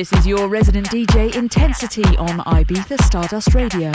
This is your resident DJ Intensity on Ibiza Stardust Radio.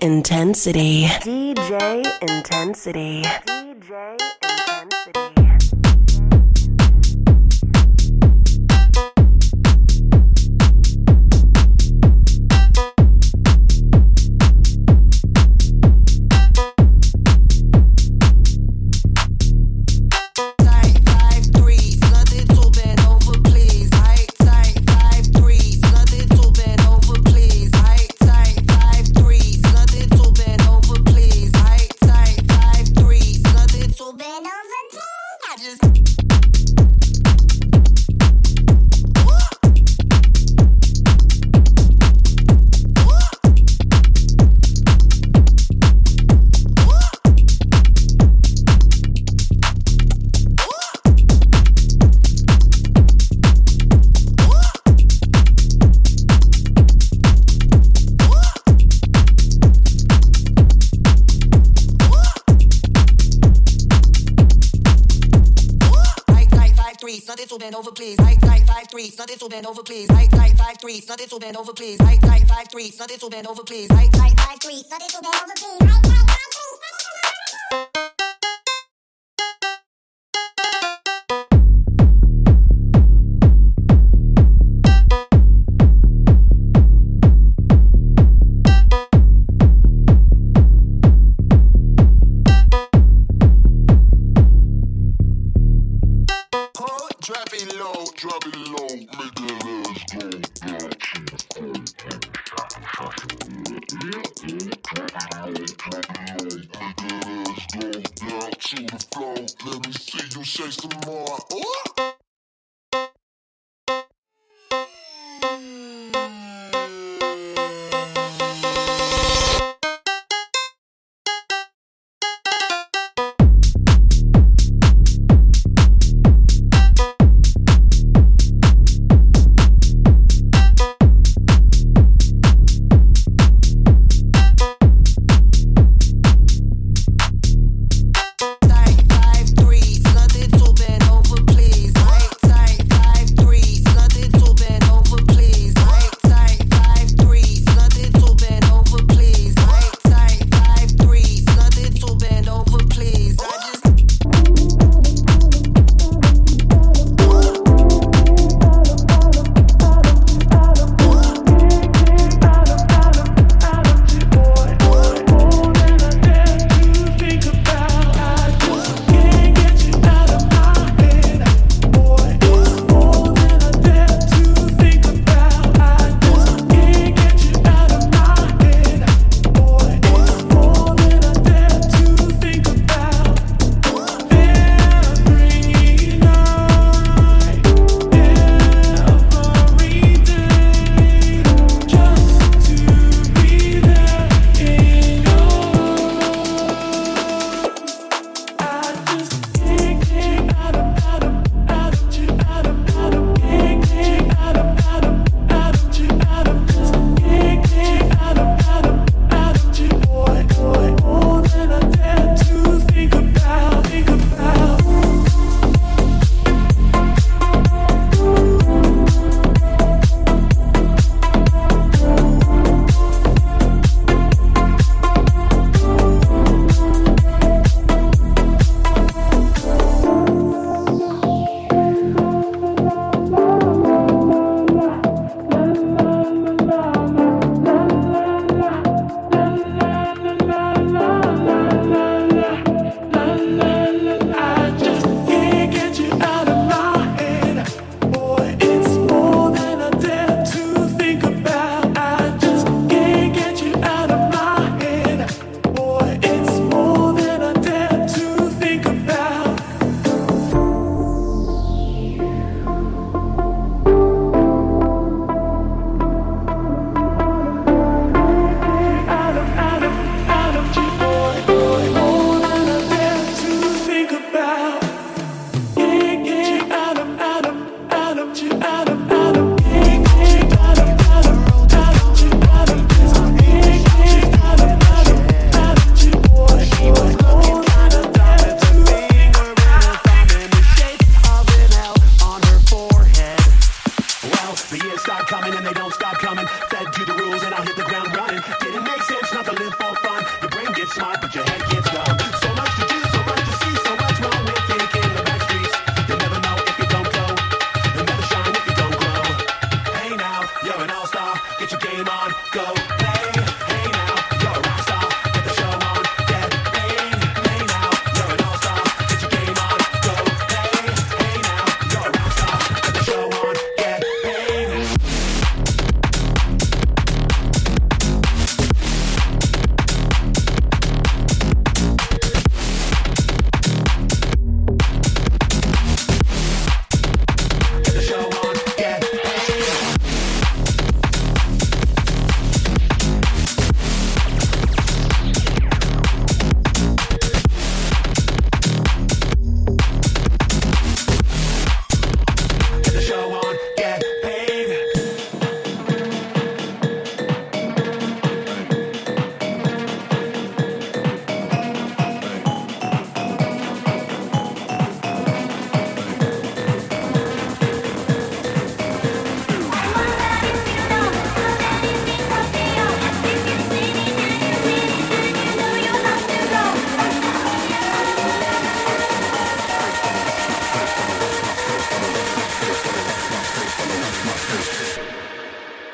Intensity. DJ Intensity.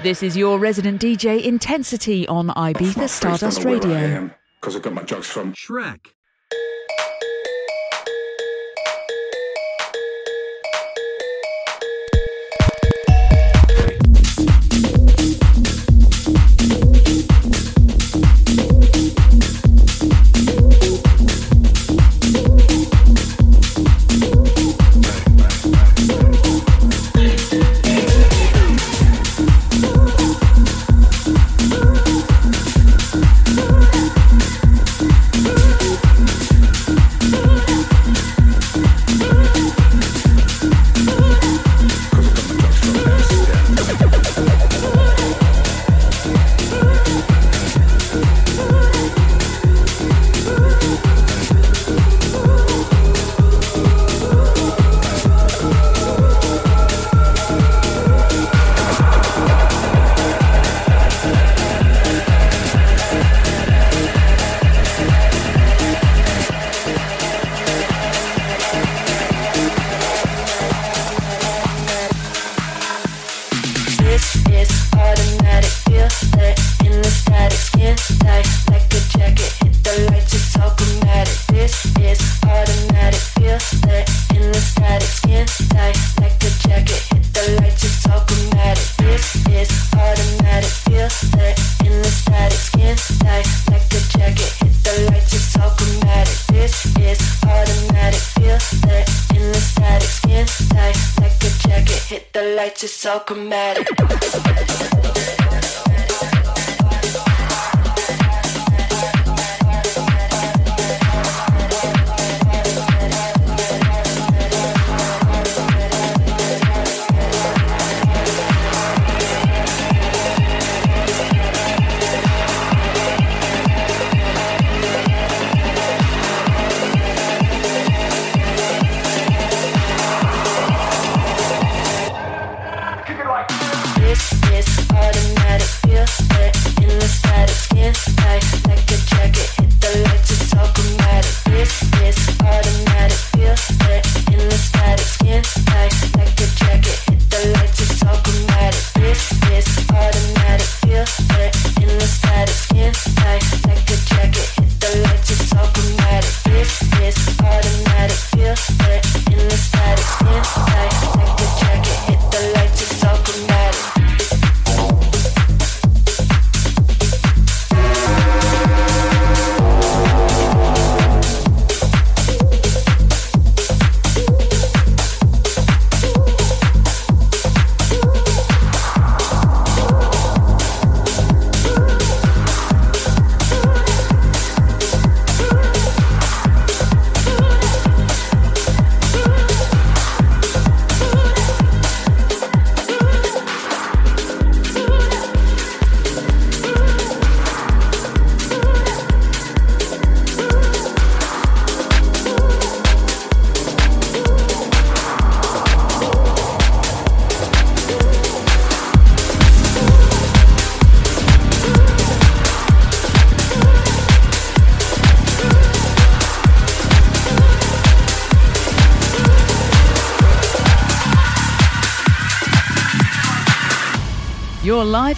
This is your resident DJ Intensity on Ibiza Stardust Radio. Because I got my drugs from Shrek.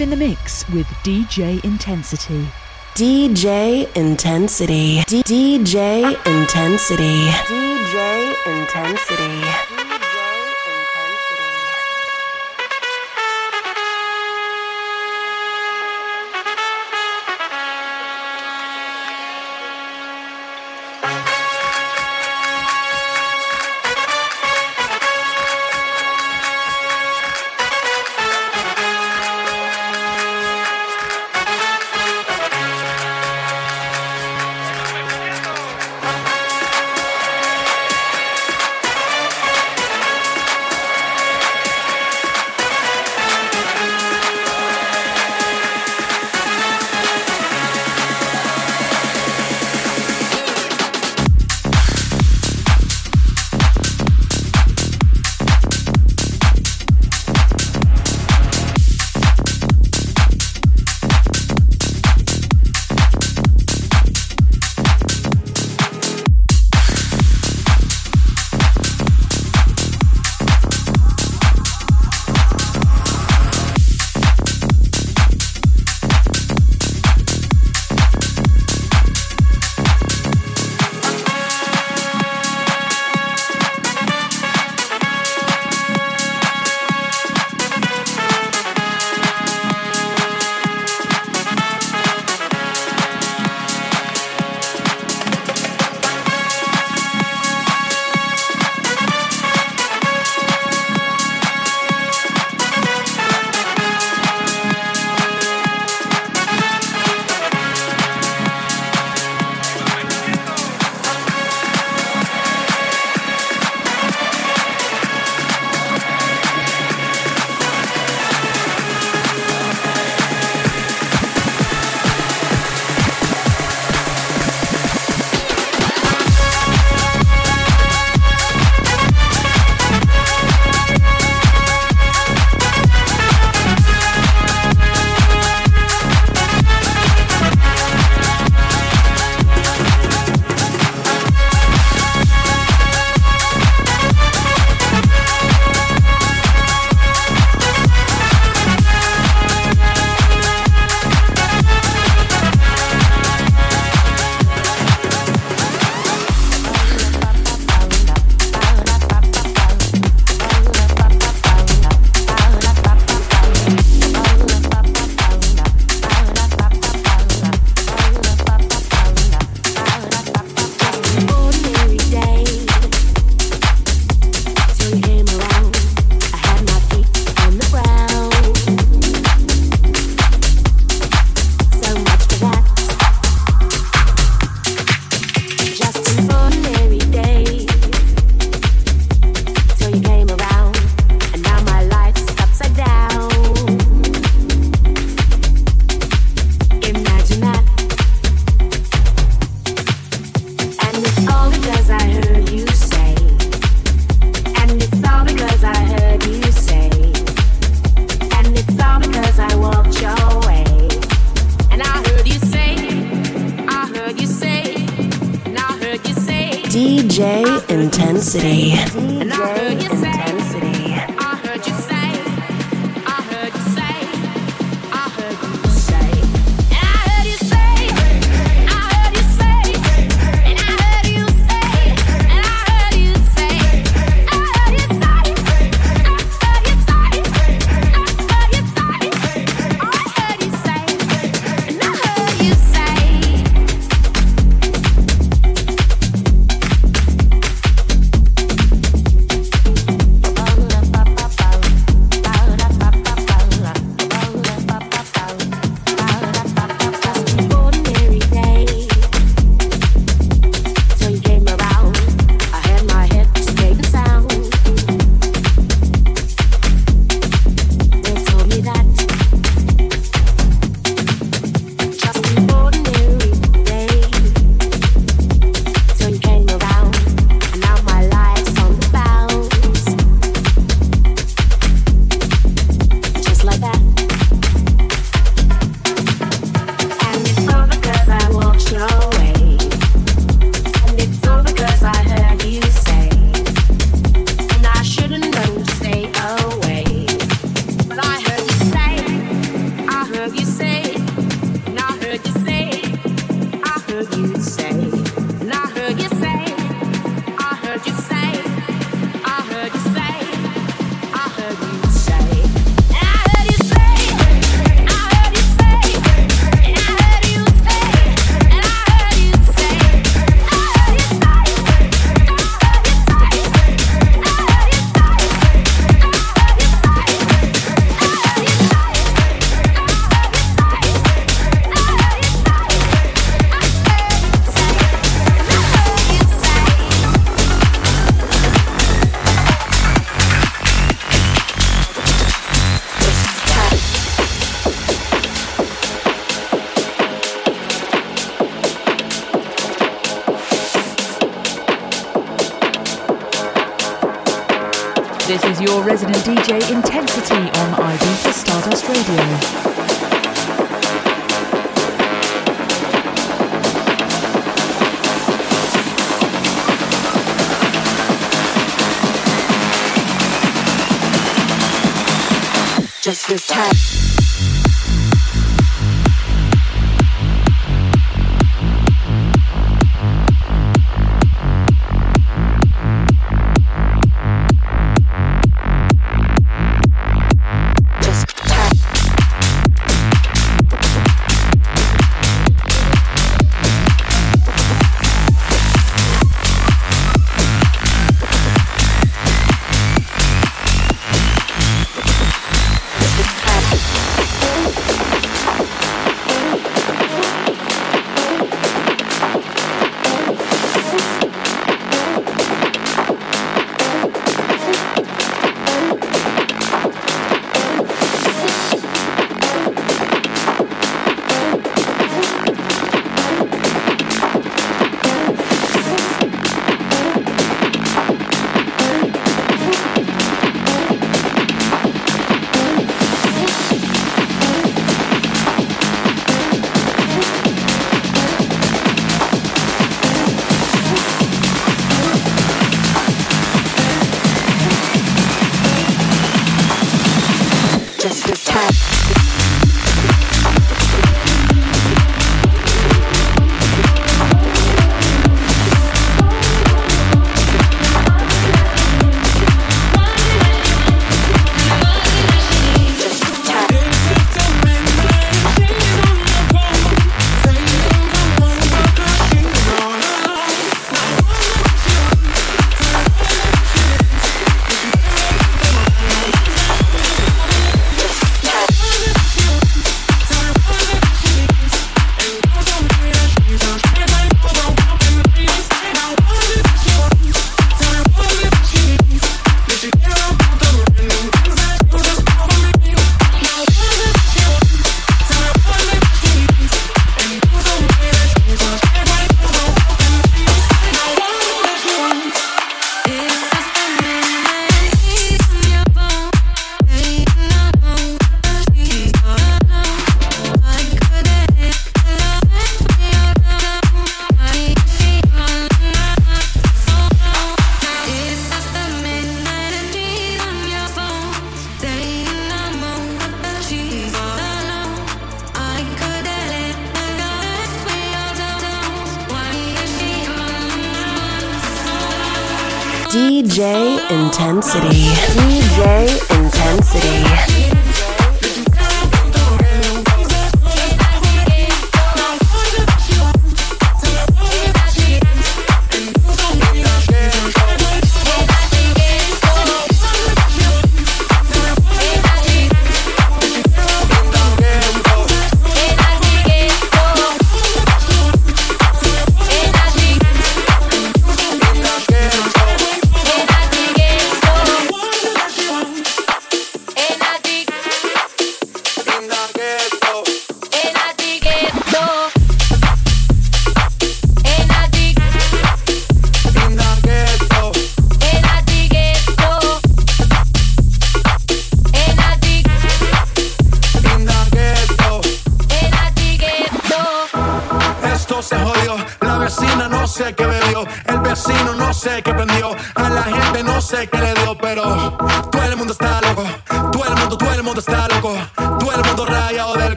Live in the mix with DJ Intensity. DJ Intensity. DJ Intensity. DJ Intensity.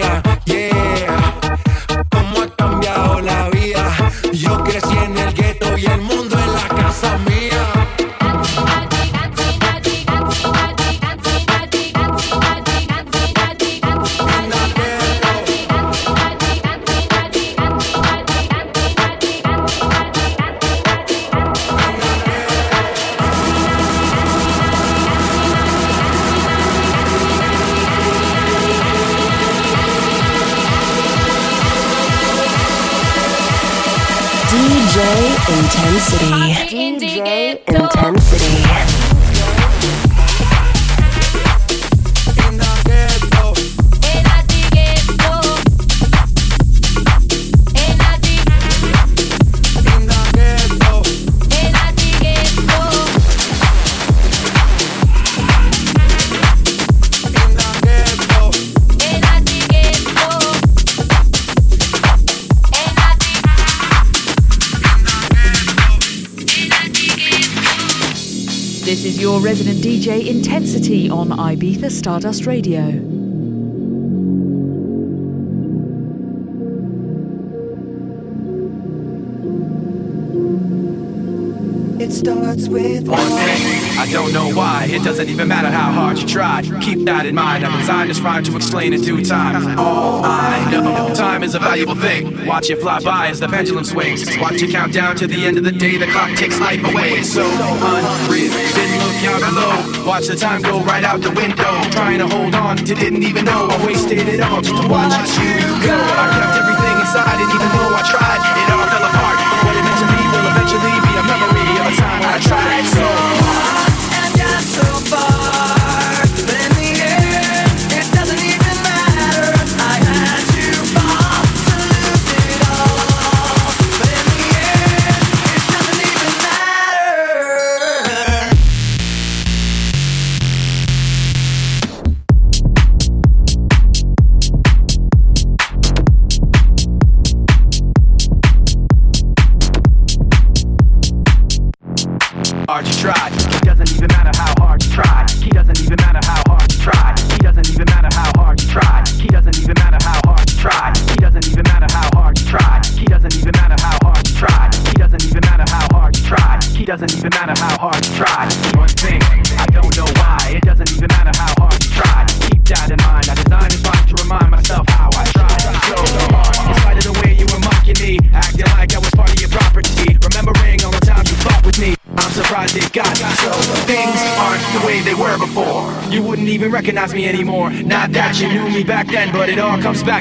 Compañía. to Stardust Radio. It starts with one thing. I don't know why. It doesn't even matter how hard you try. Keep that in mind. I'm designed to try to explain in due time. All I know, time is a valuable thing. Watch it fly by as the pendulum swings. Watch it count down to the end of the day. The clock takes life away. It's so unreal down below. Watch the time go right out the window. Trying to hold on to didn't even know I wasted it all just to watch, watch you go. I kept everything inside, and even though I tried.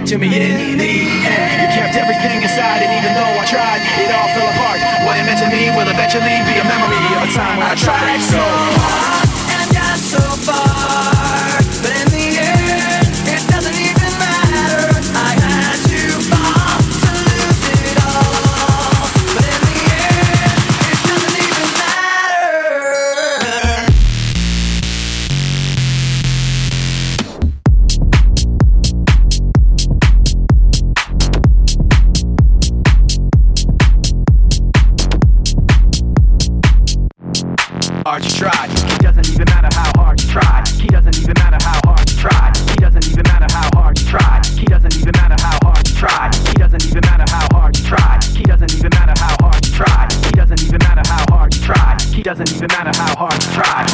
to me. It is doesn't even matter how hard I try.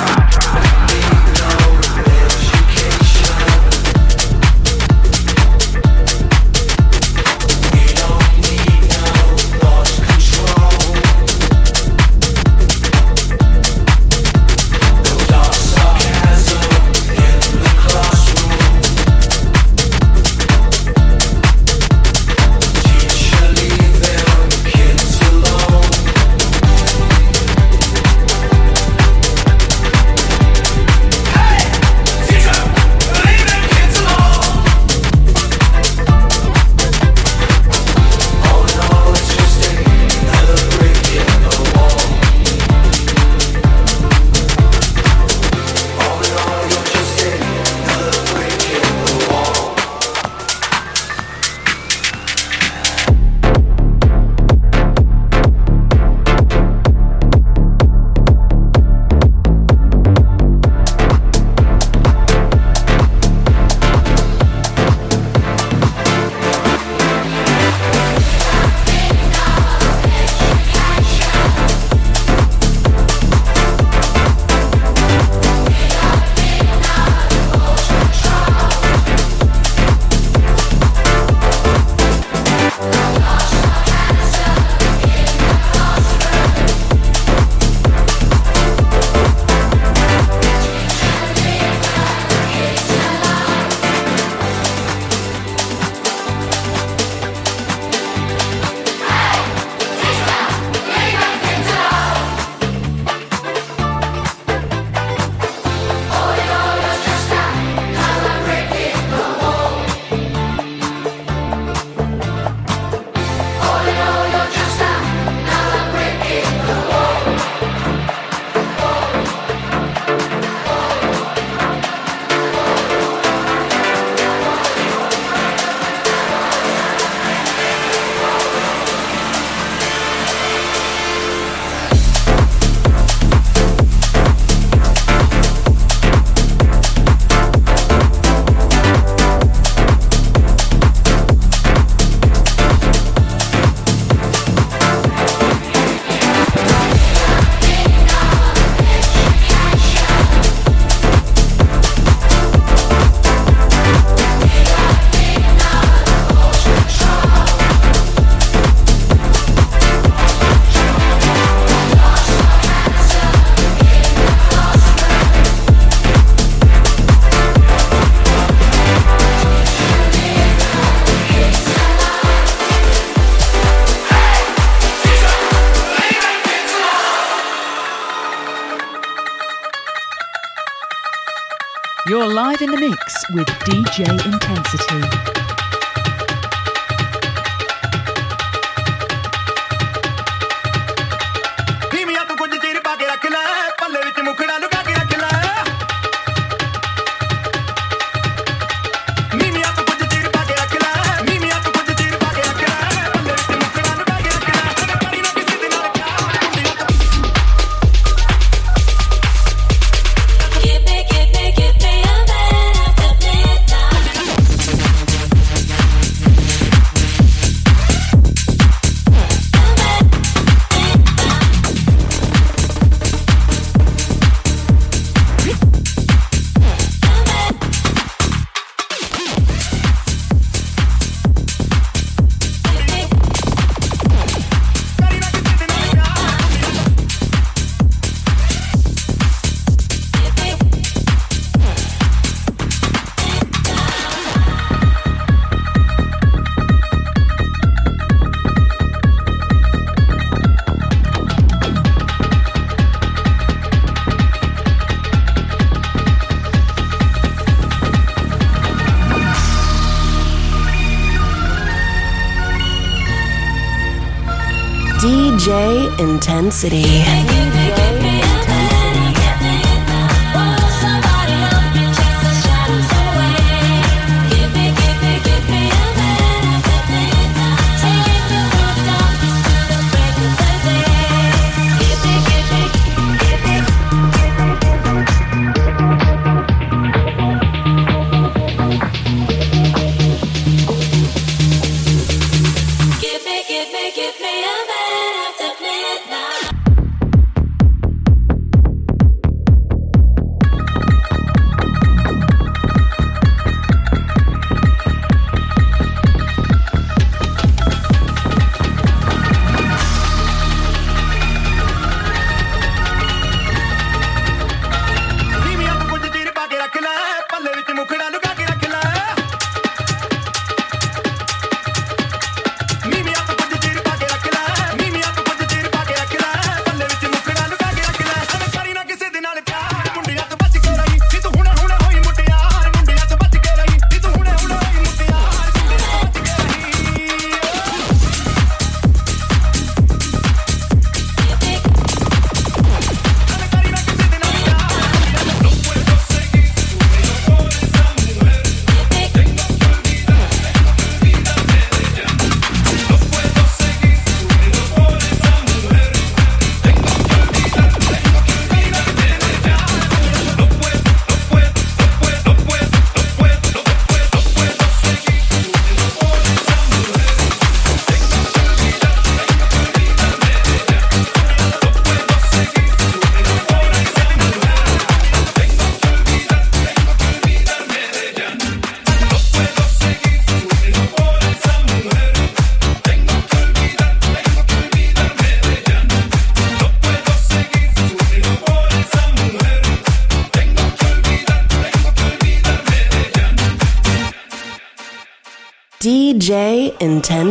Intensity.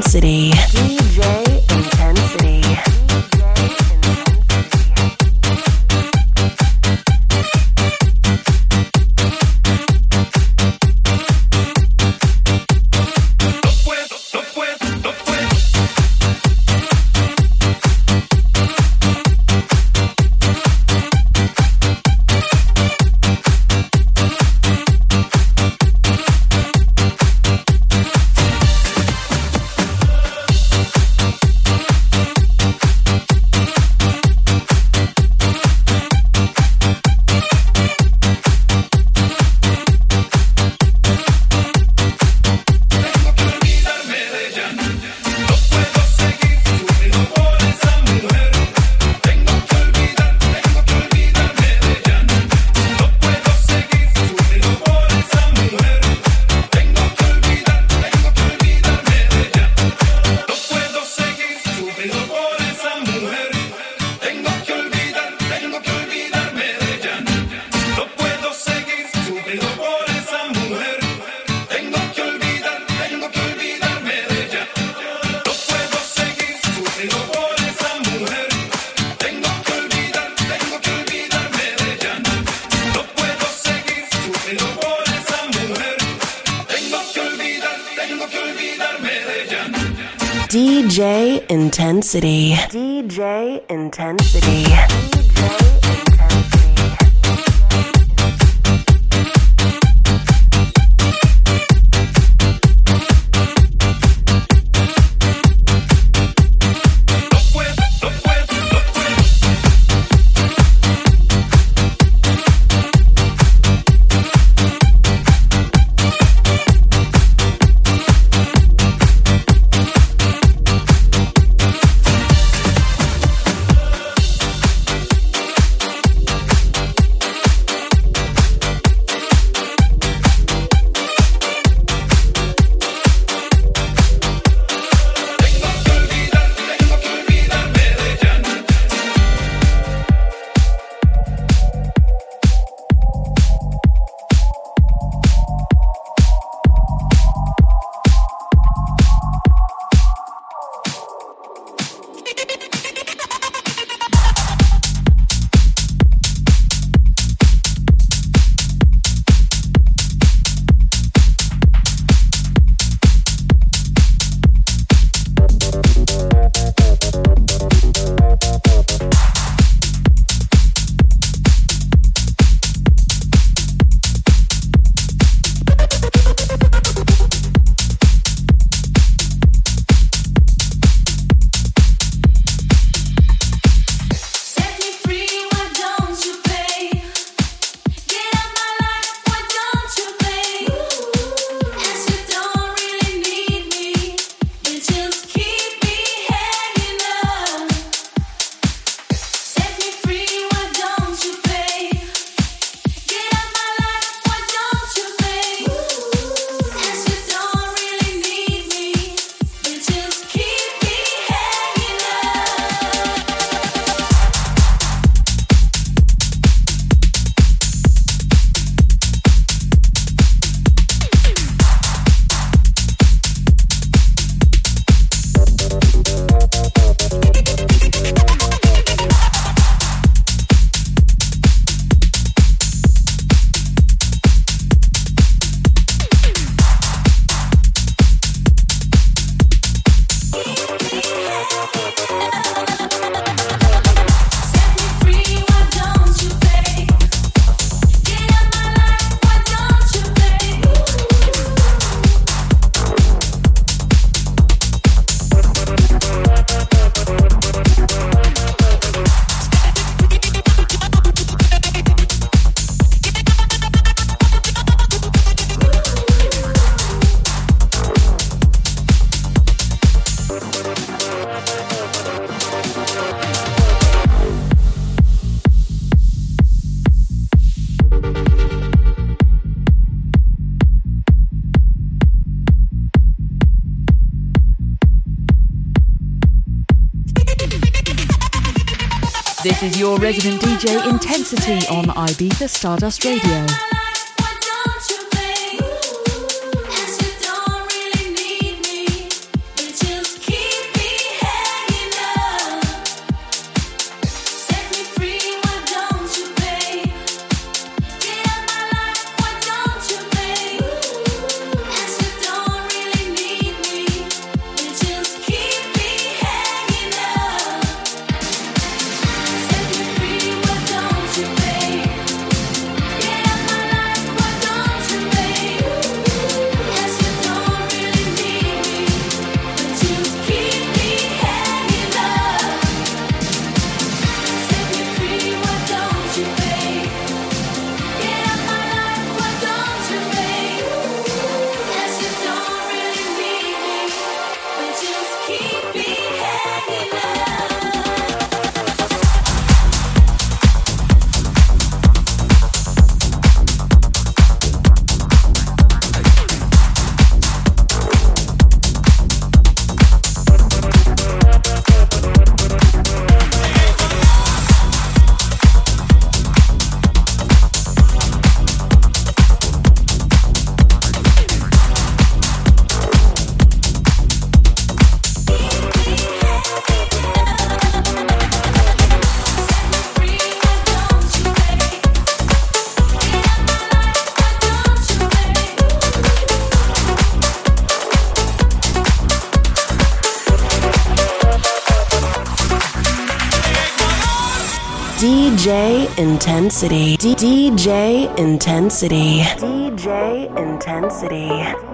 Intensity. Intensity. This is your resident DJ Intensity on Ibiza Stardust Radio. Intensity. DJ Intensity. DJ Intensity.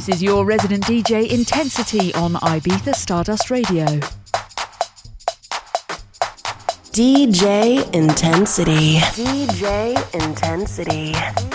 This is your resident DJ Intensity on Ibiza Stardust Radio. DJ Intensity. DJ Intensity.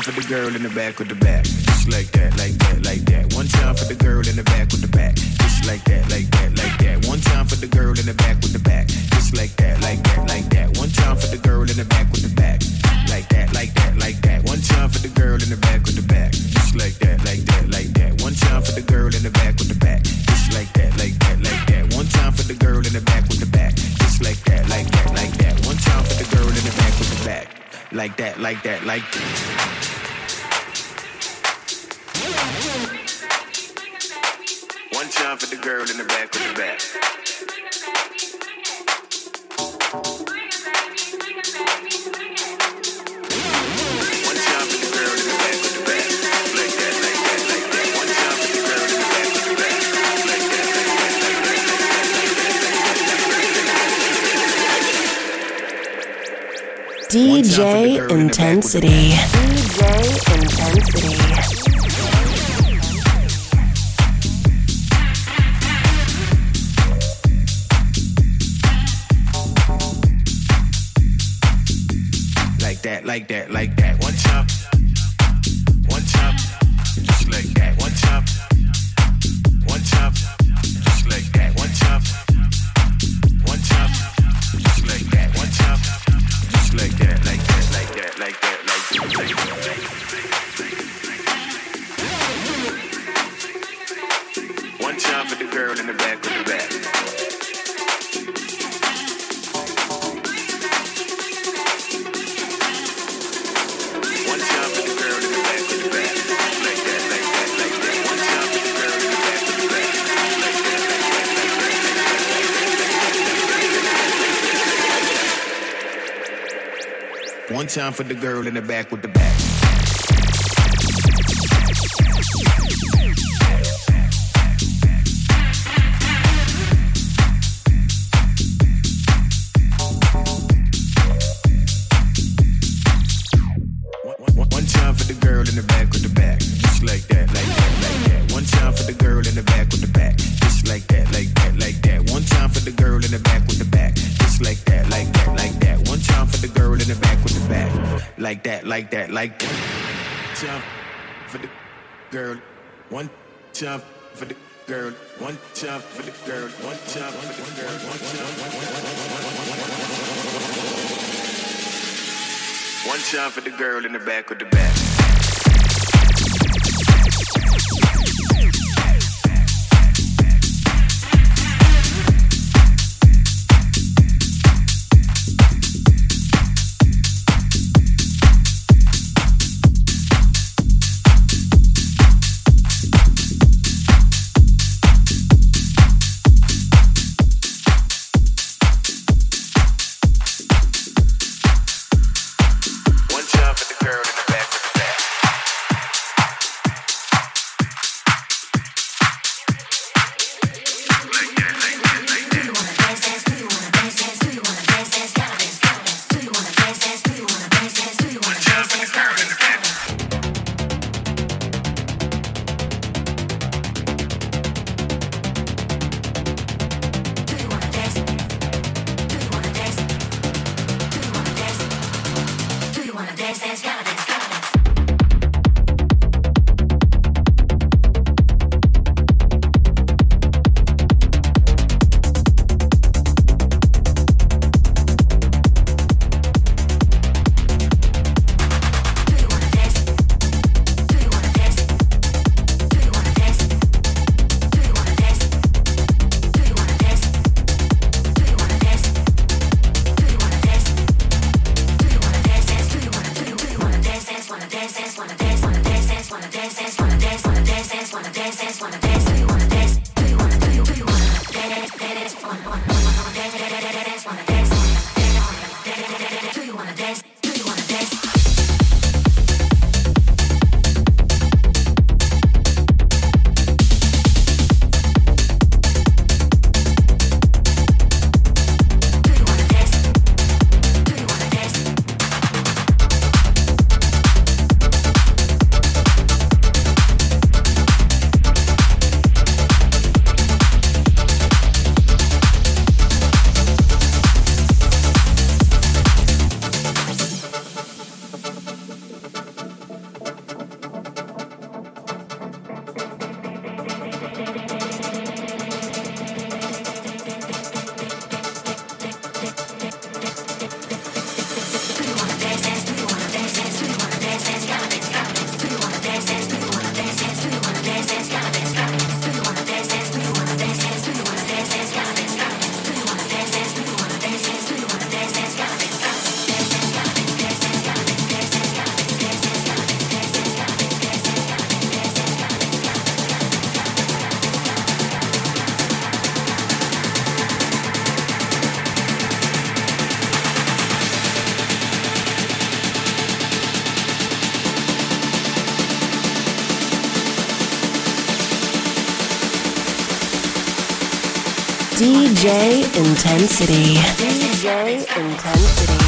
Time for the girl in the back with the back. Just like that, like that, like that. One time for the girl in the back with the back. Just like that, like that, like that. One time for the girl in the back with the back. Just like that, like that, like that. One time for the girl in the back with the back. Like that, like that, like that. One time for the girl in the back with the back. Just like that, like that, like that. One time for the girl in the back with the back. Just like that, like that, like that. One time for the girl in the back with the back. Just like that, like that, like that. One time for the girl in the back with the back. Like that, like that, like that. Intensity. DJ Intensity. Like that, like that, like that. For the girl in the back with the back. Time for the girl in the back with the back. Intensity. DJ Intensity.